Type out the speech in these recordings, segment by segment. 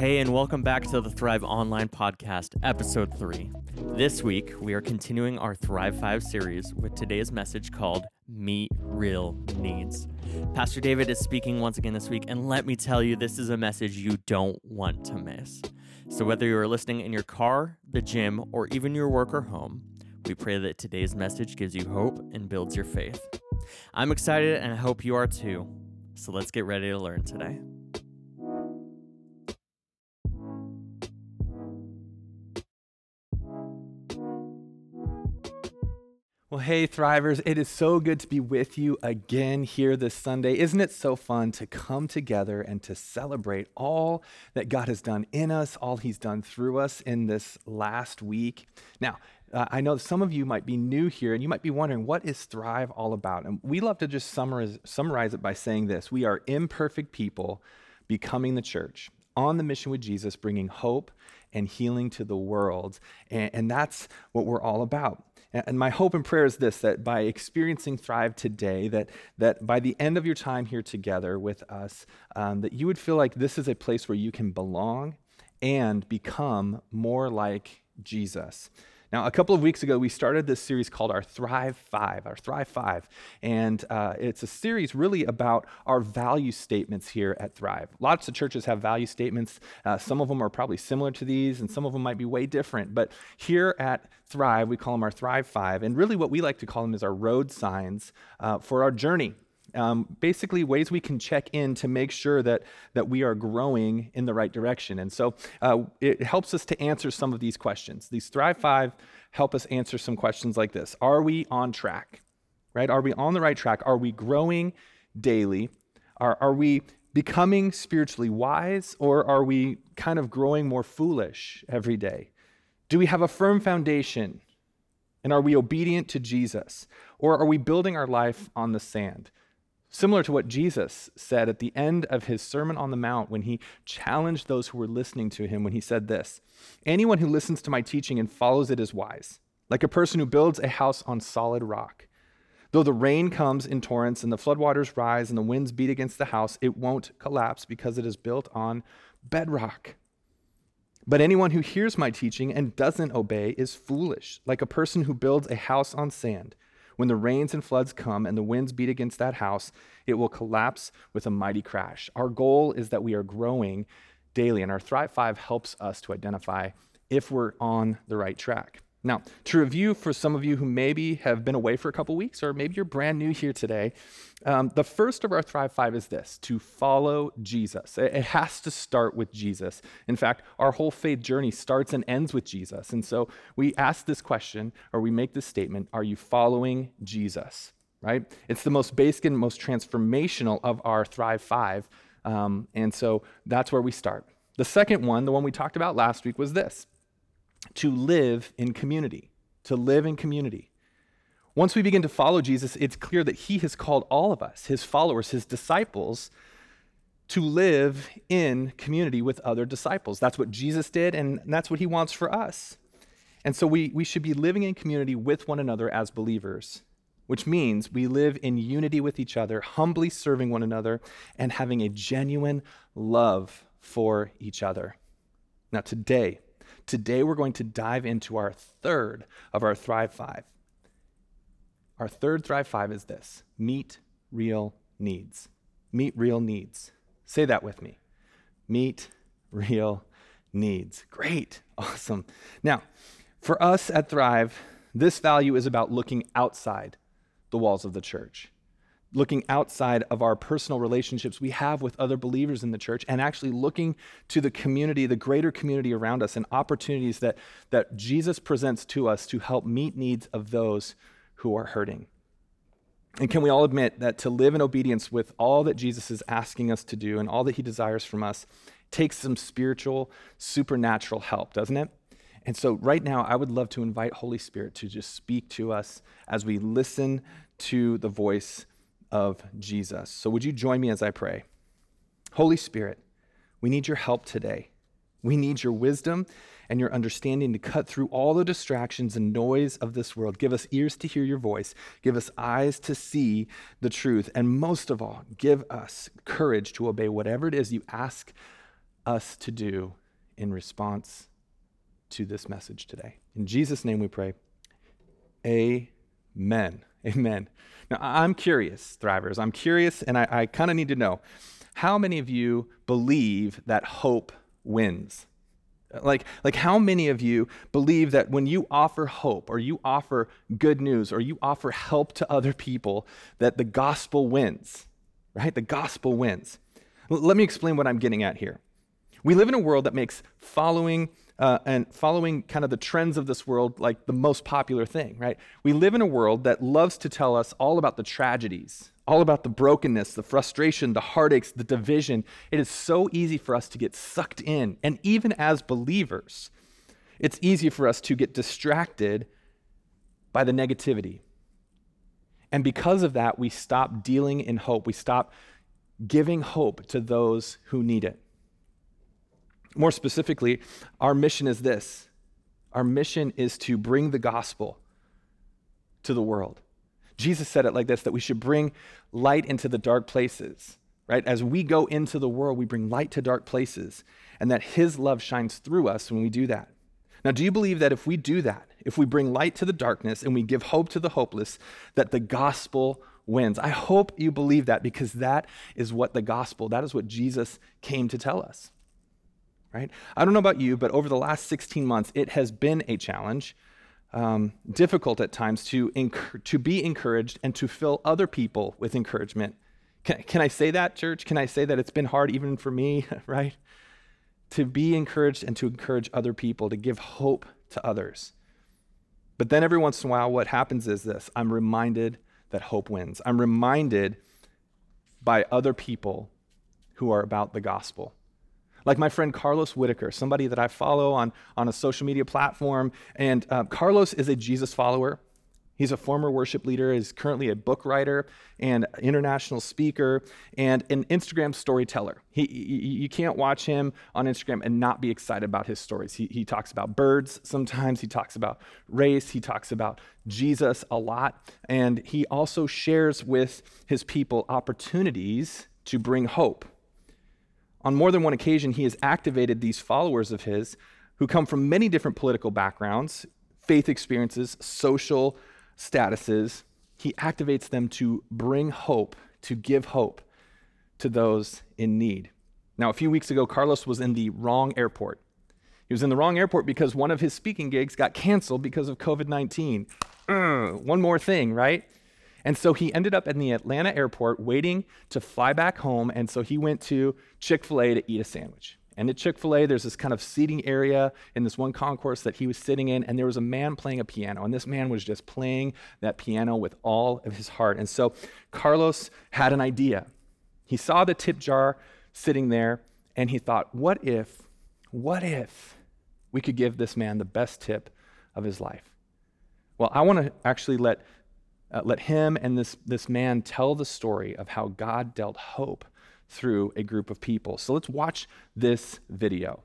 Hey, and welcome back to the Thrive Online Podcast, Episode 3. This week, we are continuing our Thrive 5 series with today's message called Meet Real Needs. Pastor David is speaking once again this week, and let me tell you, this is a message you don't want to miss. So, whether you are listening in your car, the gym, or even your work or home, we pray that today's message gives you hope and builds your faith. I'm excited, and I hope you are too. So, let's get ready to learn today. Well, hey, Thrivers, it is so good to be with you again here this Sunday. Isn't it so fun to come together and to celebrate all that God has done in us, all He's done through us in this last week? Now, uh, I know some of you might be new here and you might be wondering, what is Thrive all about? And we love to just summarize, summarize it by saying this We are imperfect people becoming the church on the mission with Jesus, bringing hope and healing to the world. And, and that's what we're all about. And my hope and prayer is this that by experiencing Thrive today, that, that by the end of your time here together with us, um, that you would feel like this is a place where you can belong and become more like Jesus. Now, a couple of weeks ago, we started this series called our Thrive Five, our Thrive Five. And uh, it's a series really about our value statements here at Thrive. Lots of churches have value statements. Uh, some of them are probably similar to these, and some of them might be way different. But here at Thrive, we call them our Thrive Five. And really, what we like to call them is our road signs uh, for our journey um, basically ways we can check in to make sure that, that we are growing in the right direction. And so uh, it helps us to answer some of these questions. These Thrive Five help us answer some questions like this Are we on track? Right? Are we on the right track? Are we growing daily? Are, are we becoming spiritually wise or are we kind of growing more foolish every day? Do we have a firm foundation? And are we obedient to Jesus? Or are we building our life on the sand? Similar to what Jesus said at the end of his Sermon on the Mount when he challenged those who were listening to him when he said this Anyone who listens to my teaching and follows it is wise, like a person who builds a house on solid rock. Though the rain comes in torrents and the floodwaters rise and the winds beat against the house, it won't collapse because it is built on bedrock. But anyone who hears my teaching and doesn't obey is foolish, like a person who builds a house on sand. When the rains and floods come and the winds beat against that house, it will collapse with a mighty crash. Our goal is that we are growing daily, and our Thrive 5 helps us to identify if we're on the right track. Now, to review for some of you who maybe have been away for a couple weeks, or maybe you're brand new here today, um, the first of our Thrive Five is this to follow Jesus. It, has to start with Jesus. In fact, our whole faith journey starts and ends with Jesus. And so we ask this question, or we make this statement Are you following Jesus? Right? It's the most basic and most transformational of our Thrive Five. Um, and so that's where we start. The second one, the one we talked about last week, was this to live in community, to live in community. Once we begin to follow Jesus, it's clear that he has called all of us, his followers, his disciples, to live in community with other disciples. That's what Jesus did, and that's what he wants for us. And so we, we should be living in community with one another as believers, which means we live in unity with each other, humbly serving one another, and having a genuine love for each other. Now, today, Today, we're going to dive into our third of our Thrive Five. Our third Thrive Five is this meet real needs. Meet real needs. Say that with me. Meet real needs. Great. Awesome. Now, for us at Thrive, this value is about looking outside the walls of the church looking outside of our personal relationships we have with other believers in the church and actually looking to the community, the greater community around us, and opportunities that, that Jesus presents to us to help meet needs of those who are hurting. And can we all admit that to live in obedience with all that Jesus is asking us to do and all that he desires from us takes some spiritual, supernatural help, doesn't it? And so, right now, I would love to invite Holy Spirit to just speak to us as we listen to the voice of Jesus. So, would you join me as I pray? Holy Spirit, we need your help today. We need your wisdom and your understanding to cut through all the distractions and noise of this world. Give us ears to hear your voice. Give us eyes to see the truth. And most of all, give us courage to obey whatever it is you ask us to do in response to this message today. In Jesus' name we pray. Amen. Amen. Now, I'm curious, Thrivers. I'm curious, and I, I kind of need to know how many of you believe that hope wins? Uh, like, like, how many of you believe that when you offer hope or you offer good news or you offer help to other people, that the gospel wins, right? The gospel wins. L- let me explain what I'm getting at here. We live in a world that makes following uh, and following kind of the trends of this world like the most popular thing, right? We live in a world that loves to tell us all about the tragedies, all about the brokenness, the frustration, the heartaches, the division. It is so easy for us to get sucked in. And even as believers, it's easy for us to get distracted by the negativity. And because of that, we stop dealing in hope. We stop giving hope to those who need it. More specifically, our mission is this our mission is to bring the gospel to the world. Jesus said it like this that we should bring light into the dark places, right? As we go into the world, we bring light to dark places, and that his love shines through us when we do that. Now, do you believe that if we do that, if we bring light to the darkness and we give hope to the hopeless, that the gospel wins? I hope you believe that because that is what the gospel, that is what Jesus came to tell us right? I don't know about you, but over the last 16 months, it has been a challenge, um, difficult at times to, to be encouraged and to fill other people with encouragement. Can, can I say that, church? Can I say that it's been hard even for me, right? To be encouraged and to encourage other people, to give hope to others. But then every once in a while, what happens is this I'm reminded that hope wins. I'm reminded by other people who are about the gospel. Like my friend Carlos Whittaker, somebody that I follow on, on a social media platform. And uh, Carlos is a Jesus follower. He's a former worship leader, is currently a book writer and international speaker and an Instagram storyteller. He, you can't watch him on Instagram and not be excited about his stories. He, he talks about birds sometimes, he talks about race, he talks about Jesus a lot, and he also shares with his people opportunities to bring hope on more than one occasion, he has activated these followers of his who come from many different political backgrounds, faith experiences, social statuses. He activates them to bring hope, to give hope to those in need. Now, a few weeks ago, Carlos was in the wrong airport. He was in the wrong airport because one of his speaking gigs got canceled because of COVID 19. one more thing, right? And so he ended up in the Atlanta airport waiting to fly back home. And so he went to Chick fil A to eat a sandwich. And at Chick fil A, there's this kind of seating area in this one concourse that he was sitting in, and there was a man playing a piano. And this man was just playing that piano with all of his heart. And so Carlos had an idea. He saw the tip jar sitting there, and he thought, what if, what if we could give this man the best tip of his life? Well, I want to actually let uh, let him and this, this man tell the story of how God dealt hope through a group of people. So let's watch this video.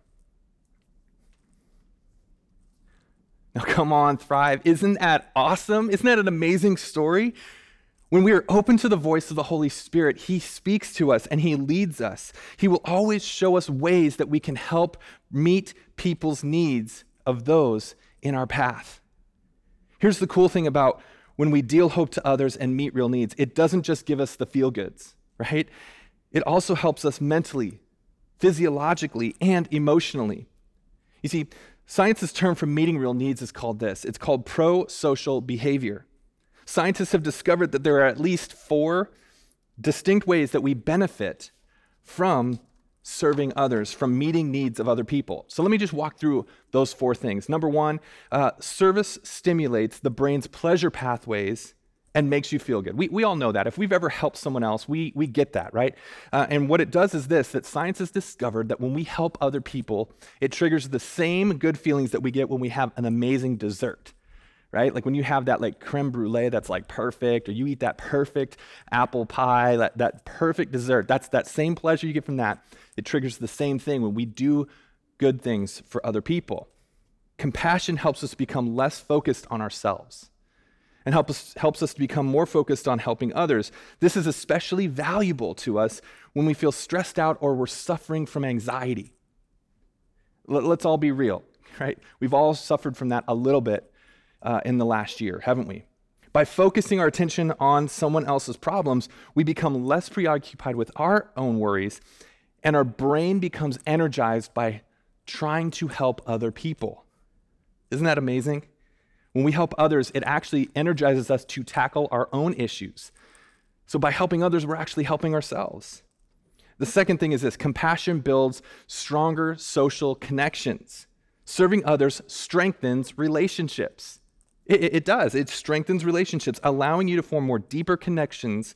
Now, come on, Thrive. Isn't that awesome? Isn't that an amazing story? When we are open to the voice of the Holy Spirit, He speaks to us and He leads us. He will always show us ways that we can help meet people's needs of those in our path. Here's the cool thing about when we deal hope to others and meet real needs, it doesn't just give us the feel goods, right? It also helps us mentally, physiologically, and emotionally. You see, science's term for meeting real needs is called this it's called pro social behavior. Scientists have discovered that there are at least four distinct ways that we benefit from serving others, from meeting needs of other people. So let me just walk through those four things. Number one, uh, service stimulates the brain's pleasure pathways and makes you feel good. We, we all know that. If we've ever helped someone else, we, we get that, right? Uh, and what it does is this that science has discovered that when we help other people, it triggers the same good feelings that we get when we have an amazing dessert right? Like when you have that like creme brulee that's like perfect, or you eat that perfect apple pie, that, that perfect dessert, that's that same pleasure you get from that. It triggers the same thing when we do good things for other people. Compassion helps us become less focused on ourselves and help us, helps us to become more focused on helping others. This is especially valuable to us when we feel stressed out or we're suffering from anxiety. Let's all be real, right? We've all suffered from that a little bit uh, in the last year, haven't we? By focusing our attention on someone else's problems, we become less preoccupied with our own worries, and our brain becomes energized by trying to help other people. Isn't that amazing? When we help others, it actually energizes us to tackle our own issues. So by helping others, we're actually helping ourselves. The second thing is this compassion builds stronger social connections. Serving others strengthens relationships. It, it, does. It strengthens relationships, allowing you to form more deeper connections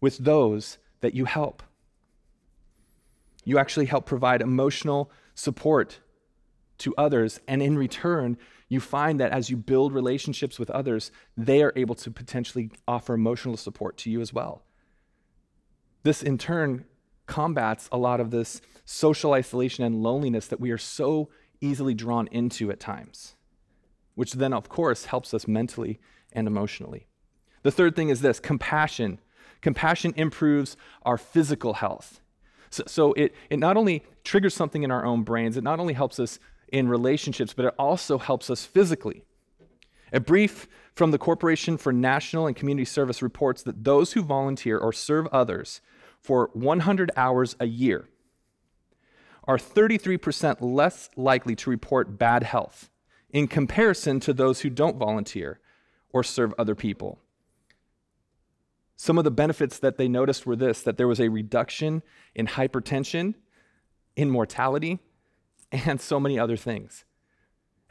with those that you help. You actually help provide emotional support to others, and in return, you find that as you build relationships with others, they are able to potentially offer emotional support to you as well. This, in turn, combats a lot of this social isolation and loneliness that we are so easily drawn into at times, which then, of course, helps us mentally and emotionally. The third thing is this compassion. Compassion improves our physical health. So, so, it, it not only triggers something in our own brains, it not only helps us in relationships, but it also helps us physically. A brief from the Corporation for National and Community Service reports that those who volunteer or serve others for 100 hours a year are 33% less likely to report bad health in comparison to those who don't volunteer or serve other people. Some of the benefits that they noticed were this that there was a reduction in hypertension, in mortality, and so many other things.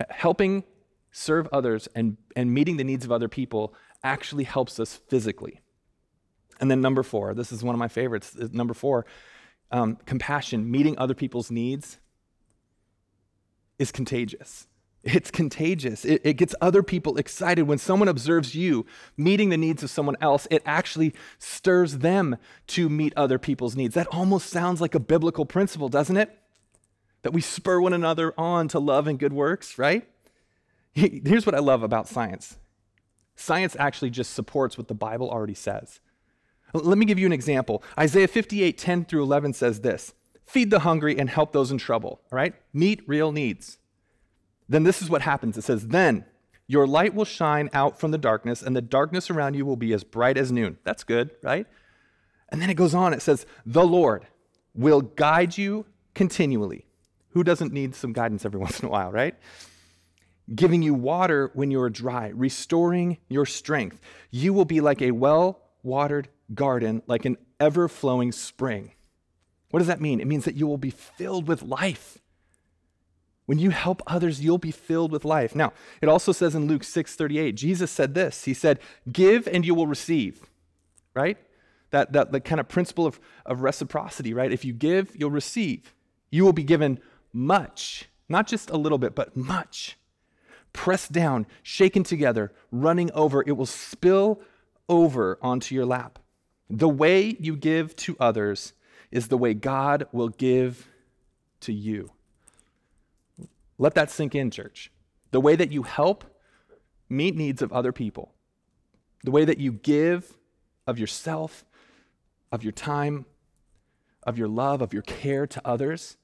Helping serve others and, and meeting the needs of other people actually helps us physically. And then, number four, this is one of my favorites. Number four, um, compassion, meeting other people's needs is contagious. It's contagious. It, it, gets other people excited. When someone observes you meeting the needs of someone else, it actually stirs them to meet other people's needs. That almost sounds like a biblical principle, doesn't it? that we spur one another on to love and good works, right? Here's what I love about science science actually just supports what the Bible already says. Let me give you an example. Isaiah 58 10 through 11 says this Feed the hungry and help those in trouble, all right? Meet real needs. Then this is what happens it says, Then your light will shine out from the darkness, and the darkness around you will be as bright as noon. That's good, right? And then it goes on, it says, The Lord will guide you continually who doesn't need some guidance every once in a while, right? Giving you water when you are dry, restoring your strength. You will be like a well watered garden, like an ever flowing spring. What does that mean? It means that you will be filled with life. When you help others, you'll be filled with life. Now, it also says in Luke 6 38, Jesus said this He said, Give and you will receive, right? That, that, that kind of principle of, of reciprocity, right? If you give, you'll receive. You will be given much, not just a little bit, but much. Pressed down, shaken together, running over, it will spill over onto your lap. The way you give to others is the way God will give to you. Let that sink in, church. The way that you help meet needs of other people, the way that you give of yourself, of your time, of your love, of your care to others,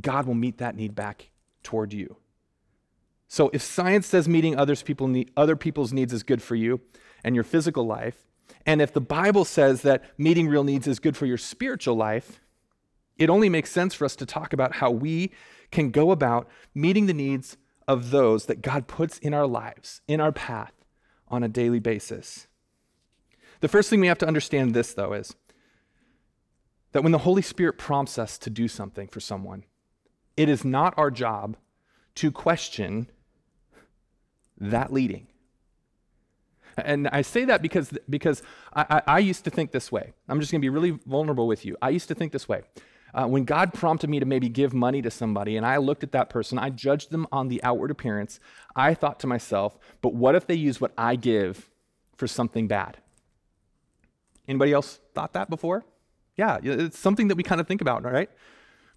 God will meet that need back toward you. So if science says meeting others people need, other people's needs is good for you and your physical life, and if the Bible says that meeting real needs is good for your spiritual life, it only makes sense for us to talk about how we can go about meeting the needs of those that God puts in our lives, in our path, on a daily basis. The first thing we have to understand this, though, is that when the Holy Spirit prompts us to do something for someone, it is not our job to question that leading. And I say that because, because I, I, I used to think this way. I'm just going to be really vulnerable with you. I used to think this way. Uh, when God prompted me to maybe give money to somebody and I looked at that person, I judged them on the outward appearance, I thought to myself, but what if they use what I give for something bad? Anybody else thought that before? Yeah, it's something that we kind of think about, right?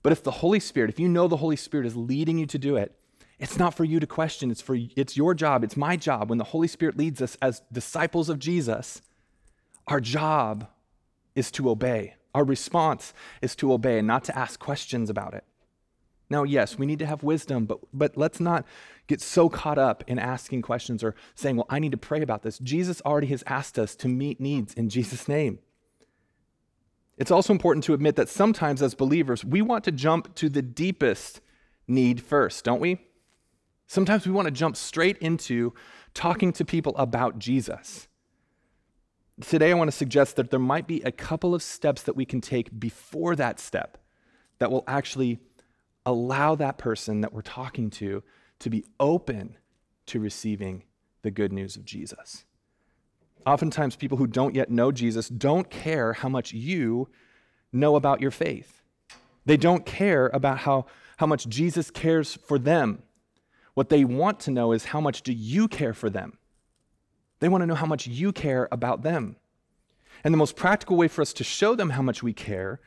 But if the Holy Spirit, if you know the Holy Spirit is leading you to do it, It's not for you to question. It's for it's your job. It's my job. When the Holy Spirit leads us as disciples of Jesus, our job is to obey. Our response is to obey and not to ask questions about it. Now, yes, we need to have wisdom, but, but let's not get so caught up in asking questions or saying, well, I need to pray about this. Jesus already has asked us to meet needs in Jesus' name. It's also important to admit that sometimes as believers, we want to jump to the deepest need first, don't we? Sometimes we want to jump straight into talking to people about Jesus. Today, I want to suggest that there might be a couple of steps that we can take before that step that will actually allow that person that we're talking to to be open to receiving the good news of Jesus. Oftentimes, people who don't yet know Jesus don't care how much you know about your faith. They don't care about how, how much Jesus cares for them. What they want to know is how much do you care for them? They want to know how much you care about them. And the most practical way for us to show them how much we care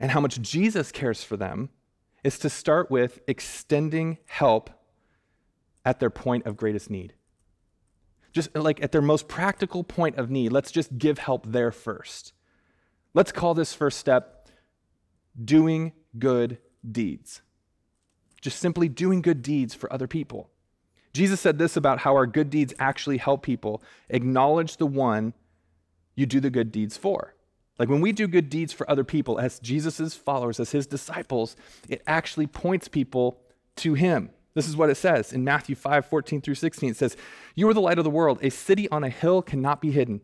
and how much Jesus cares for them is to start with extending help at their point of greatest need just like at their most practical point of need, let's just give help there first. Let's call this first step doing good deeds. Just simply doing good deeds for other people. Jesus said this about how our good deeds actually help people acknowledge the one you do the good deeds for. Like when we do good deeds for other people as Jesus' followers, as his disciples, it actually points people to him. This is what it says in Matthew 5 14 through 16. It says, You are the light of the world. A city on a hill cannot be hidden.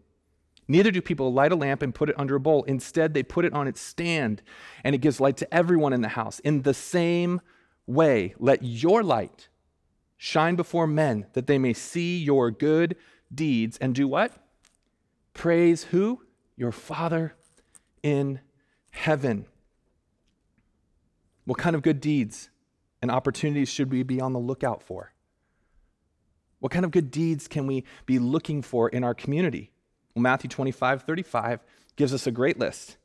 Neither do people light a lamp and put it under a bowl. Instead, they put it on its stand, and it gives light to everyone in the house. In the same way, let your light shine before men, that they may see your good deeds and do what? Praise who? Your Father in heaven. What kind of good deeds? and opportunities should we be on the lookout for? What kind of good deeds can we be looking for in our community? Well, Matthew 25, 35 gives us a great list.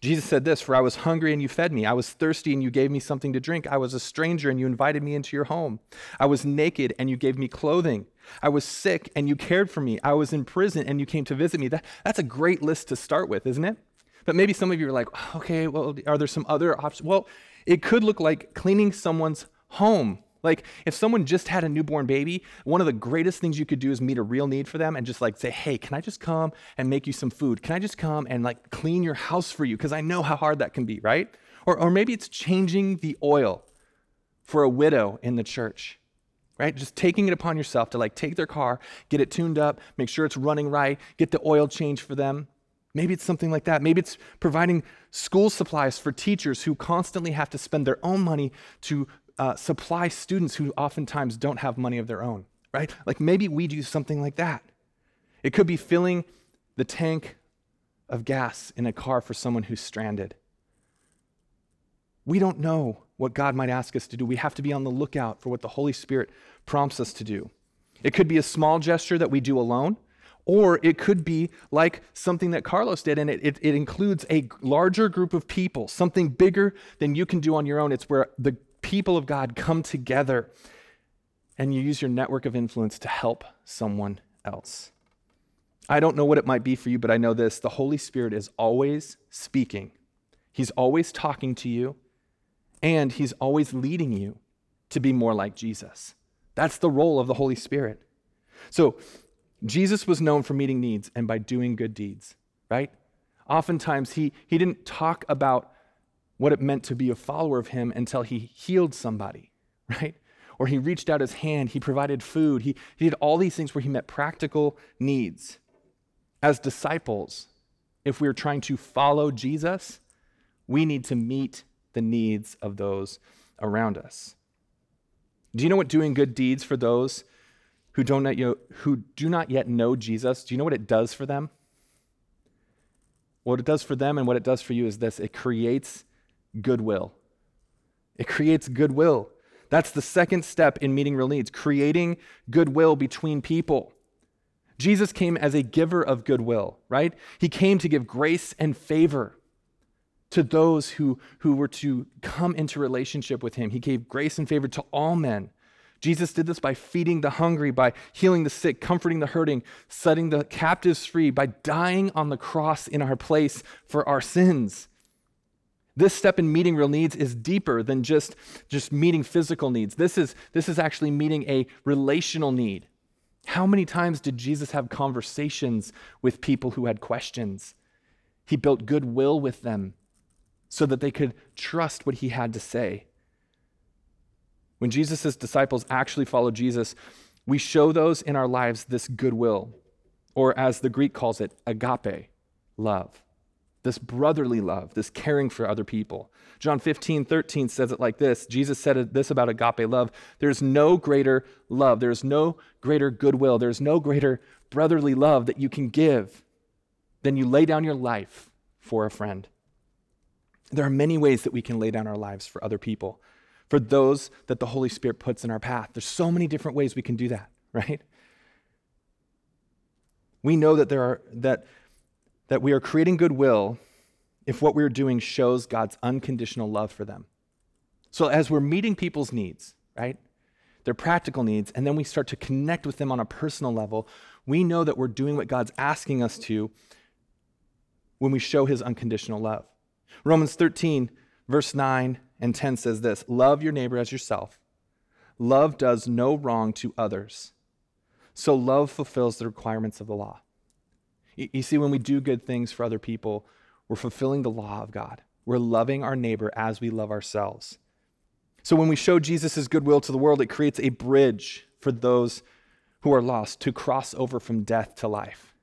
Jesus said this For I was hungry and you fed me. I was thirsty and you gave me something to drink. I was a stranger and you invited me into your home. I was naked and you gave me clothing. I was sick and you cared for me. I was in prison and you came to visit me. That, that's a great list to start with, isn't it? But maybe some of you are like, okay, well, are there some other options? Well, it could look like cleaning someone's home. Like if someone just had a newborn baby, one of the greatest things you could do is meet a real need for them and just like say, "Hey, can I just come and make you some food? Can I just come and like clean your house for you because I know how hard that can be, right?" Or or maybe it's changing the oil for a widow in the church. Right? Just taking it upon yourself to like take their car, get it tuned up, make sure it's running right, get the oil change for them. Maybe it's something like that. Maybe it's providing school supplies for teachers who constantly have to spend their own money to uh, supply students who oftentimes don't have money of their own, right? Like maybe we do something like that. It could be filling the tank of gas in a car for someone who's stranded. We don't know what God might ask us to do. We have to be on the lookout for what the Holy Spirit prompts us to do. It could be a small gesture that we do alone. Or it could be like something that Carlos did, and it, it, it, includes a larger group of people, something bigger than you can do on your own. It's where the people of God come together and you use your network of influence to help someone else. I don't know what it might be for you, but I know this the Holy Spirit is always speaking, He's always talking to you, and He's always leading you to be more like Jesus. That's the role of the Holy Spirit. So, Jesus was known for meeting needs and by doing good deeds, right? Oftentimes, he, he didn't talk about what it meant to be a follower of him until he healed somebody, right? Or he reached out his hand, he provided food, he, he did all these things where he met practical needs. As disciples, if we're trying to follow Jesus, we need to meet the needs of those around us. Do you know what doing good deeds for those who, don't yet, who do not yet know Jesus, do you know what it does for them? What it does for them and what it does for you is this it creates goodwill. It creates goodwill. That's the second step in meeting real needs, creating goodwill between people. Jesus came as a giver of goodwill, right? He came to give grace and favor to those who, who were to come into relationship with him. He gave grace and favor to all men Jesus did this by feeding the hungry, by healing the sick, comforting the hurting, setting the captives free, by dying on the cross in our place for our sins. This step in meeting real needs is deeper than just, just meeting physical needs. This is, this is actually meeting a relational need. How many times did Jesus have conversations with people who had questions? He built goodwill with them so that they could trust what he had to say. When Jesus' disciples actually follow Jesus, we show those in our lives this goodwill, or as the Greek calls it, agape, love this brotherly love, this caring for other people. John 15, 13 says it like this Jesus said this about agape love there's no greater love, there's no greater goodwill, there's no greater brotherly love that you can give than you lay down your life for a friend. There are many ways that we can lay down our lives for other people, for those that the Holy Spirit puts in our path. There's so many different ways we can do that, right? We know that there are that that we are creating goodwill if what we're doing shows God's unconditional love for them. So as we're meeting people's needs, right? Their practical needs, and then we start to connect with them on a personal level, we know that we're doing what God's asking us to when we show his unconditional love. Romans 13, verse 9 and 10 says this Love your neighbor as yourself. Love does no wrong to others. So love fulfills the requirements of the law. You see, when we do good things for other people, we're fulfilling the law of God. We're loving our neighbor as we love ourselves. So when we show Jesus' goodwill to the world, it creates a bridge for those who are lost to cross over from death to life.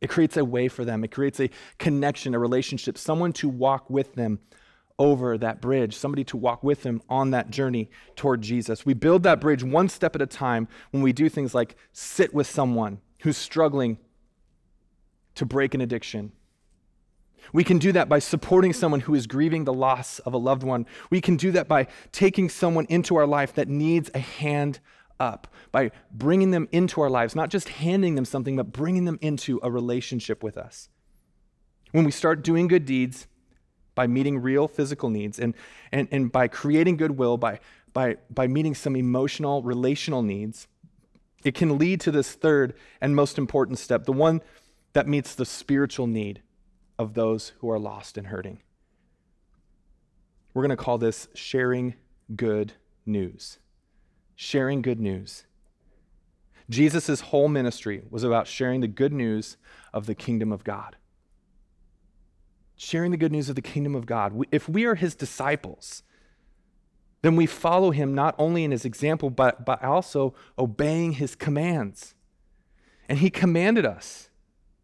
It creates a way for them, it creates a connection, a relationship, someone to walk with them over that bridge, somebody to walk with them on that journey toward Jesus. We build that bridge one step at a time when we do things like sit with someone who's struggling to break an addiction. We can do that by supporting someone who is grieving the loss of a loved one. We can do that by taking someone into our life that needs a hand up, by bringing them into our lives, not just handing them something, but bringing them into a relationship with us. When we start doing good deeds by meeting real physical needs and, and, and by creating goodwill, by, by, by meeting some emotional, relational needs, it can lead to this third and most important step, the one that meets the spiritual need of those who are lost and hurting. We're going to call this sharing good news. Sharing good news. Jesus' whole ministry was about sharing the good news of the kingdom of God. Sharing the good news of the kingdom of God. If we are his disciples, then we follow him not only in his example, but, but also obeying his commands. And he commanded us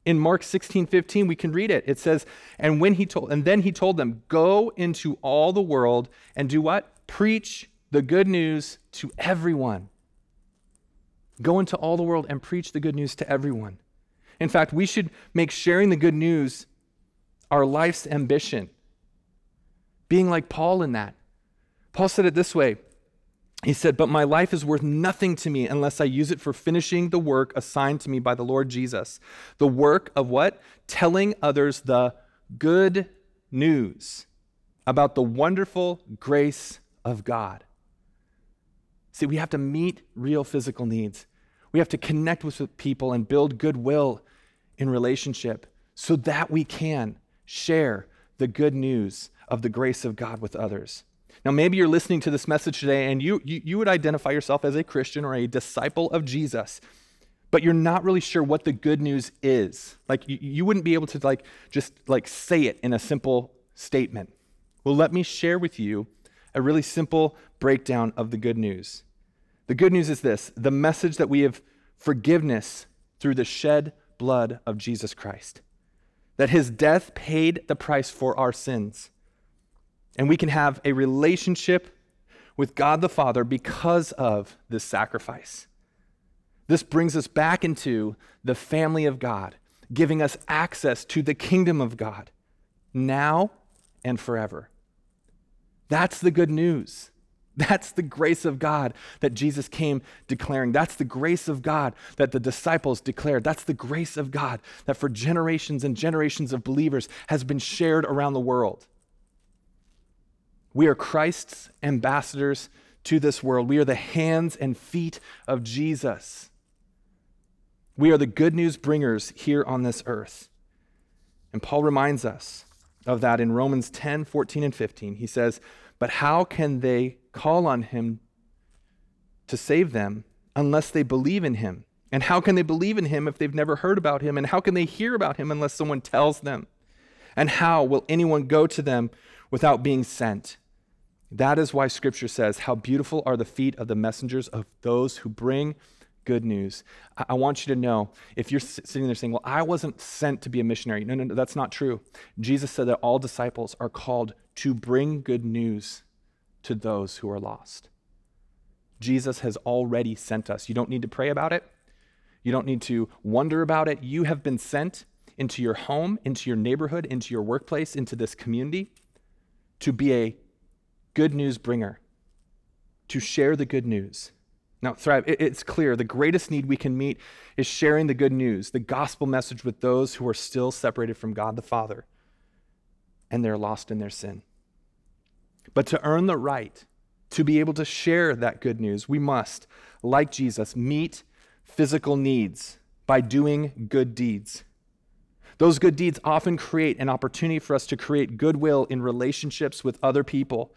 in Mark 16, 15, we can read it. It says, and when he told, and then he told them, go into all the world and do what? Preach the good news to everyone. Go into all the world and preach the good news to everyone. In fact, we should make sharing the good news our life's ambition. Being like Paul in that. Paul said it this way he said, But my life is worth nothing to me unless I use it for finishing the work assigned to me by the Lord Jesus. The work of what? Telling others the good news about the wonderful grace of God. See, we have to meet real physical needs. We have to connect with people and build goodwill in relationship so that we can share the good news of the grace of God with others. Now, maybe you're listening to this message today and you, you, you would identify yourself as a Christian or a disciple of Jesus, but you're not really sure what the good news is. Like, you, you wouldn't be able to, like, just, like, say it in a simple statement. Well, let me share with you a really simple breakdown of the good news. The good news is this the message that we have forgiveness through the shed blood of Jesus Christ, that his death paid the price for our sins and we can have a relationship with God the Father because of this sacrifice. This brings us back into the family of God, giving us access to the kingdom of God now and forever. That's the good news. That's the grace of God that Jesus came declaring. That's the grace of God that the disciples declared. That's the grace of God that for generations and generations of believers has been shared around the world. We are Christ's ambassadors to this world. We are the hands and feet of Jesus. We are the good news bringers here on this earth. And Paul reminds us of that in Romans 10 14 and 15. He says, But how can they call on him to save them unless they believe in him? And how can they believe in him if they've never heard about him? And how can they hear about him unless someone tells them? And how will anyone go to them without being sent? That is why Scripture says, How beautiful are the feet of the messengers of those who bring good news. I, want you to know if you're sitting there saying, Well, I wasn't sent to be a missionary. No, no, no, that's not true. Jesus said that all disciples are called to bring good news to those who are lost. Jesus has already sent us. You don't need to pray about it. You don't need to wonder about it. You have been sent into your home, into your neighborhood, into your workplace, into this community to be a good news bringer, to share the good news. Now, Thrive, it's clear the greatest need we can meet is sharing the good news, the gospel message with those who are still separated from God the Father and they're lost in their sin. But to earn the right to be able to share that good news, we must, like Jesus, meet physical needs by doing good deeds. Those good deeds often create an opportunity for us to create goodwill in relationships with other people,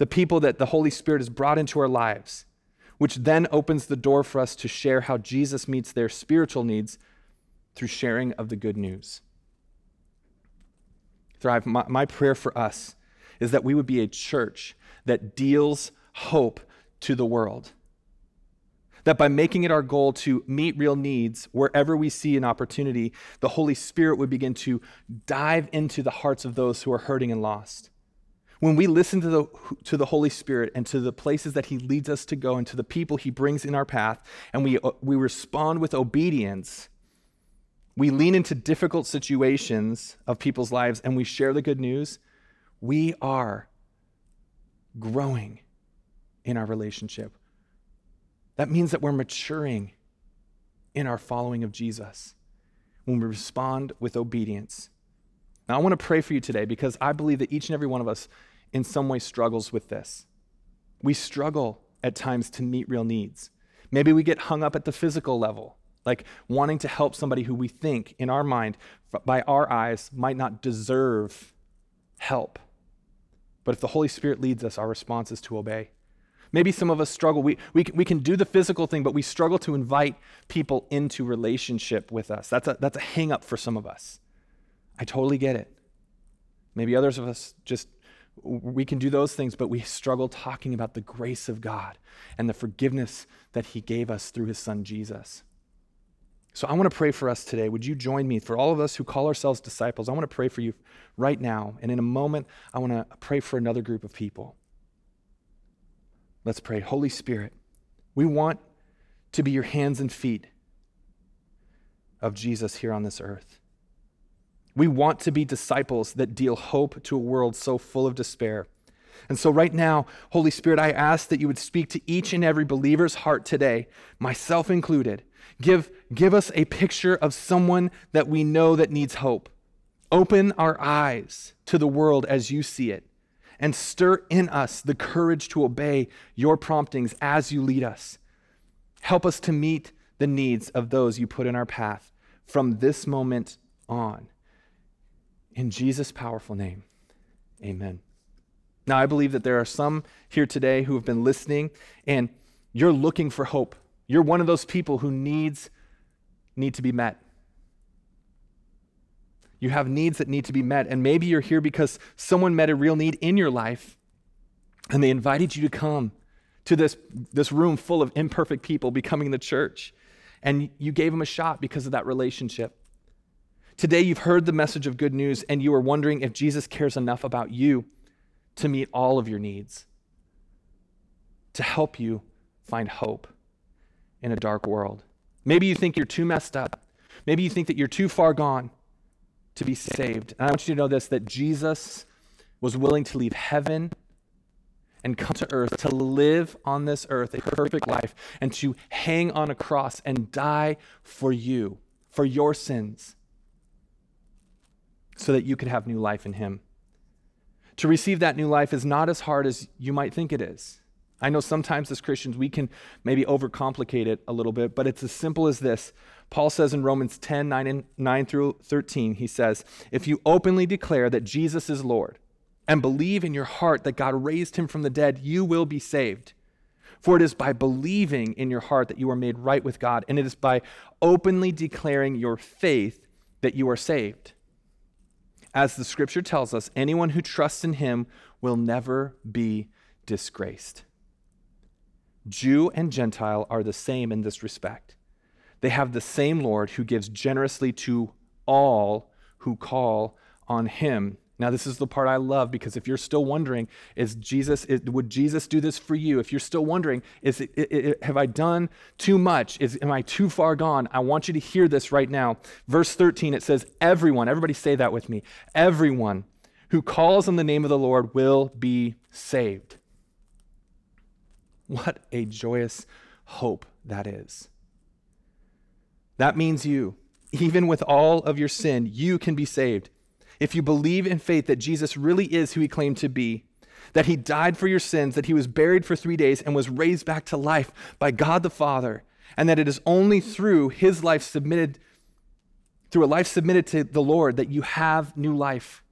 the people that the Holy Spirit has brought into our lives, which then opens the door for us to share how Jesus meets their spiritual needs through sharing of the good news. Thrive, my, my prayer for us is that we would be a church that deals hope to the world that by making it our goal to meet real needs wherever we see an opportunity, the Holy Spirit would begin to dive into the hearts of those who are hurting and lost. When we listen to the, to the Holy Spirit and to the places that He leads us to go and to the people He brings in our path, and we, uh, we respond with obedience, we lean into difficult situations of people's lives and we share the good news, we are growing in our relationship. That means that we're maturing in our following of Jesus when we respond with obedience. Now, I want to pray for you today because I believe that each and every one of us in some way struggles with this. We struggle at times to meet real needs. Maybe we get hung up at the physical level, like wanting to help somebody who we think, in our mind, by our eyes, might not deserve help. But if the Holy Spirit leads us, our response is to obey. Maybe some of us struggle. We, we, we can do the physical thing, but we struggle to invite people into relationship with us. That's a, that's a hang up for some of us. I totally get it. Maybe others of us just, we can do those things, but we struggle talking about the grace of God and the forgiveness that He gave us through His Son Jesus. So I want to pray for us today. Would you join me? For all of us who call ourselves disciples, I want to pray for you right now. And in a moment, I want to pray for another group of people. Let's pray. Holy Spirit, we want to be your hands and feet of Jesus here on this earth. We want to be disciples that deal hope to a world so full of despair. And so, right now, Holy Spirit, I ask that you would speak to each and every believer's heart today, myself included. Give, give us a picture of someone that we know that needs hope. Open our eyes to the world as you see it and stir in us the courage to obey your promptings as you lead us. Help us to meet the needs of those you put in our path from this moment on. In Jesus' powerful name, amen. Now, I believe that there are some here today who have been listening and you're looking for hope. You're one of those people who needs need to be met. You have needs that need to be met. And maybe you're here because someone met a real need in your life and they invited you to come to this, this room full of imperfect people becoming the church. And you gave them a shot because of that relationship. Today, you've heard the message of good news and you are wondering if Jesus cares enough about you to meet all of your needs, to help you find hope in a dark world. Maybe you think you're too messed up. Maybe you think that you're too far gone to be saved. And I want you to know this that Jesus was willing to leave heaven and come to earth to live on this earth a perfect life and to hang on a cross and die for you, for your sins, so that you could have new life in Him. To receive that new life is not as hard as you might think it is. I know sometimes as Christians we can maybe overcomplicate it a little bit, but it's as simple as this. Paul says in Romans 10 9, and 9 through 13, he says, If you openly declare that Jesus is Lord and believe in your heart that God raised him from the dead, you will be saved. For it is by believing in your heart that you are made right with God, and it is by openly declaring your faith that you are saved. As the scripture tells us, anyone who trusts in him will never be disgraced. Jew and Gentile are the same in this respect. They have the same Lord who gives generously to all who call on him. Now, this is the part I love because if you're still wondering, is Jesus, is, would Jesus do this for you? If you're still wondering, is it, it, it, have I done too much? Is, am I too far gone? I want you to hear this right now. Verse 13, it says, Everyone, everybody say that with me. Everyone who calls on the name of the Lord will be saved. What a joyous hope that is. That means you, even with all of your sin, you can be saved if you believe in faith that Jesus really is who he claimed to be, that he died for your sins, that he was buried for three days and was raised back to life by God the Father, and that it is only through his life submitted, through a life submitted to the Lord, that you have new life.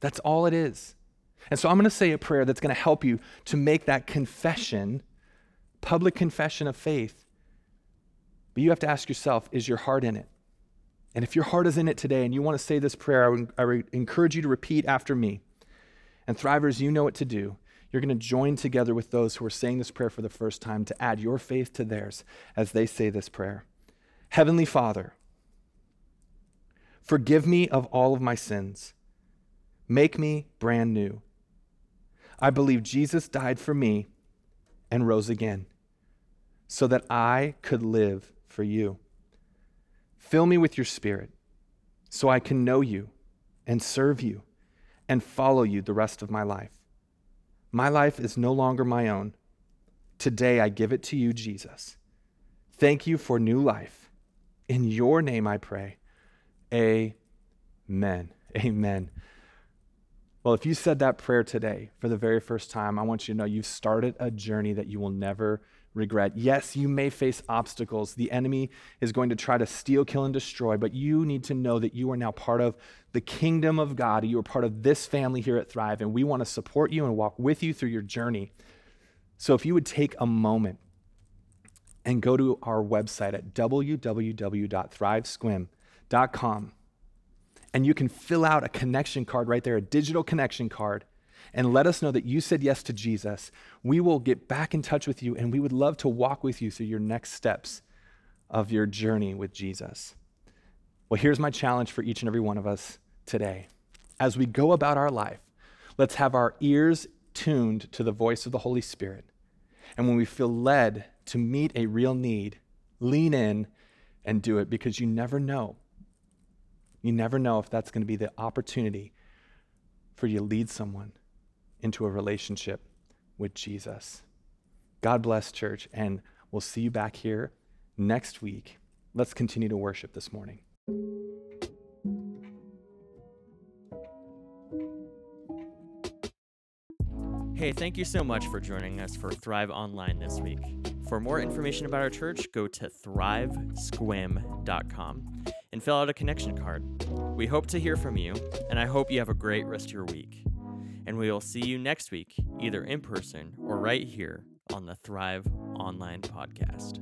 That's all it is. And so I'm going to say a prayer that's going to help you to make that confession, public confession of faith. But you have to ask yourself is your heart in it? And if your heart is in it today and you want to say this prayer, I would, I would encourage you to repeat after me. And Thrivers, you know what to do. You're going to join together with those who are saying this prayer for the first time to add your faith to theirs as they say this prayer. Heavenly Father, forgive me of all of my sins. Make me brand new. I believe Jesus died for me and rose again so that I could live for you. Fill me with your spirit so I can know you and serve you and follow you the rest of my life. My life is no longer my own. Today I give it to you, Jesus. Thank you for new life. In your name I pray. Amen. Amen. Well, if you said that prayer today for the very first time, I want you to know you've started a journey that you will never regret. Yes, you may face obstacles. The enemy is going to try to steal, kill, and destroy, but you need to know that you are now part of the kingdom of God. You are part of this family here at Thrive, and we want to support you and walk with you through your journey. So if you would take a moment and go to our website at www.thrivesequim.com, and you can fill out a connection card right there, a digital connection card and let us know that you said yes to Jesus, we will get back in touch with you and we would love to walk with you through your next steps of your journey with Jesus. Well, here's my challenge for each and every one of us today. As we go about our life, let's have our ears tuned to the voice of the Holy Spirit. And when we feel led to meet a real need, lean in and do it because you never know. You never know if that's going to be the opportunity for you to lead someone into a relationship with Jesus. God bless, church, and we'll see you back here next week. Let's continue to worship this morning. Hey, thank you so much for joining us for Thrive Online this week. For more information about our church, go to thrivesequim.com and fill out a connection card. We hope to hear from you, and I hope you have a great rest of your week and we will see you next week, either in person or right here on the Thrive Online Podcast.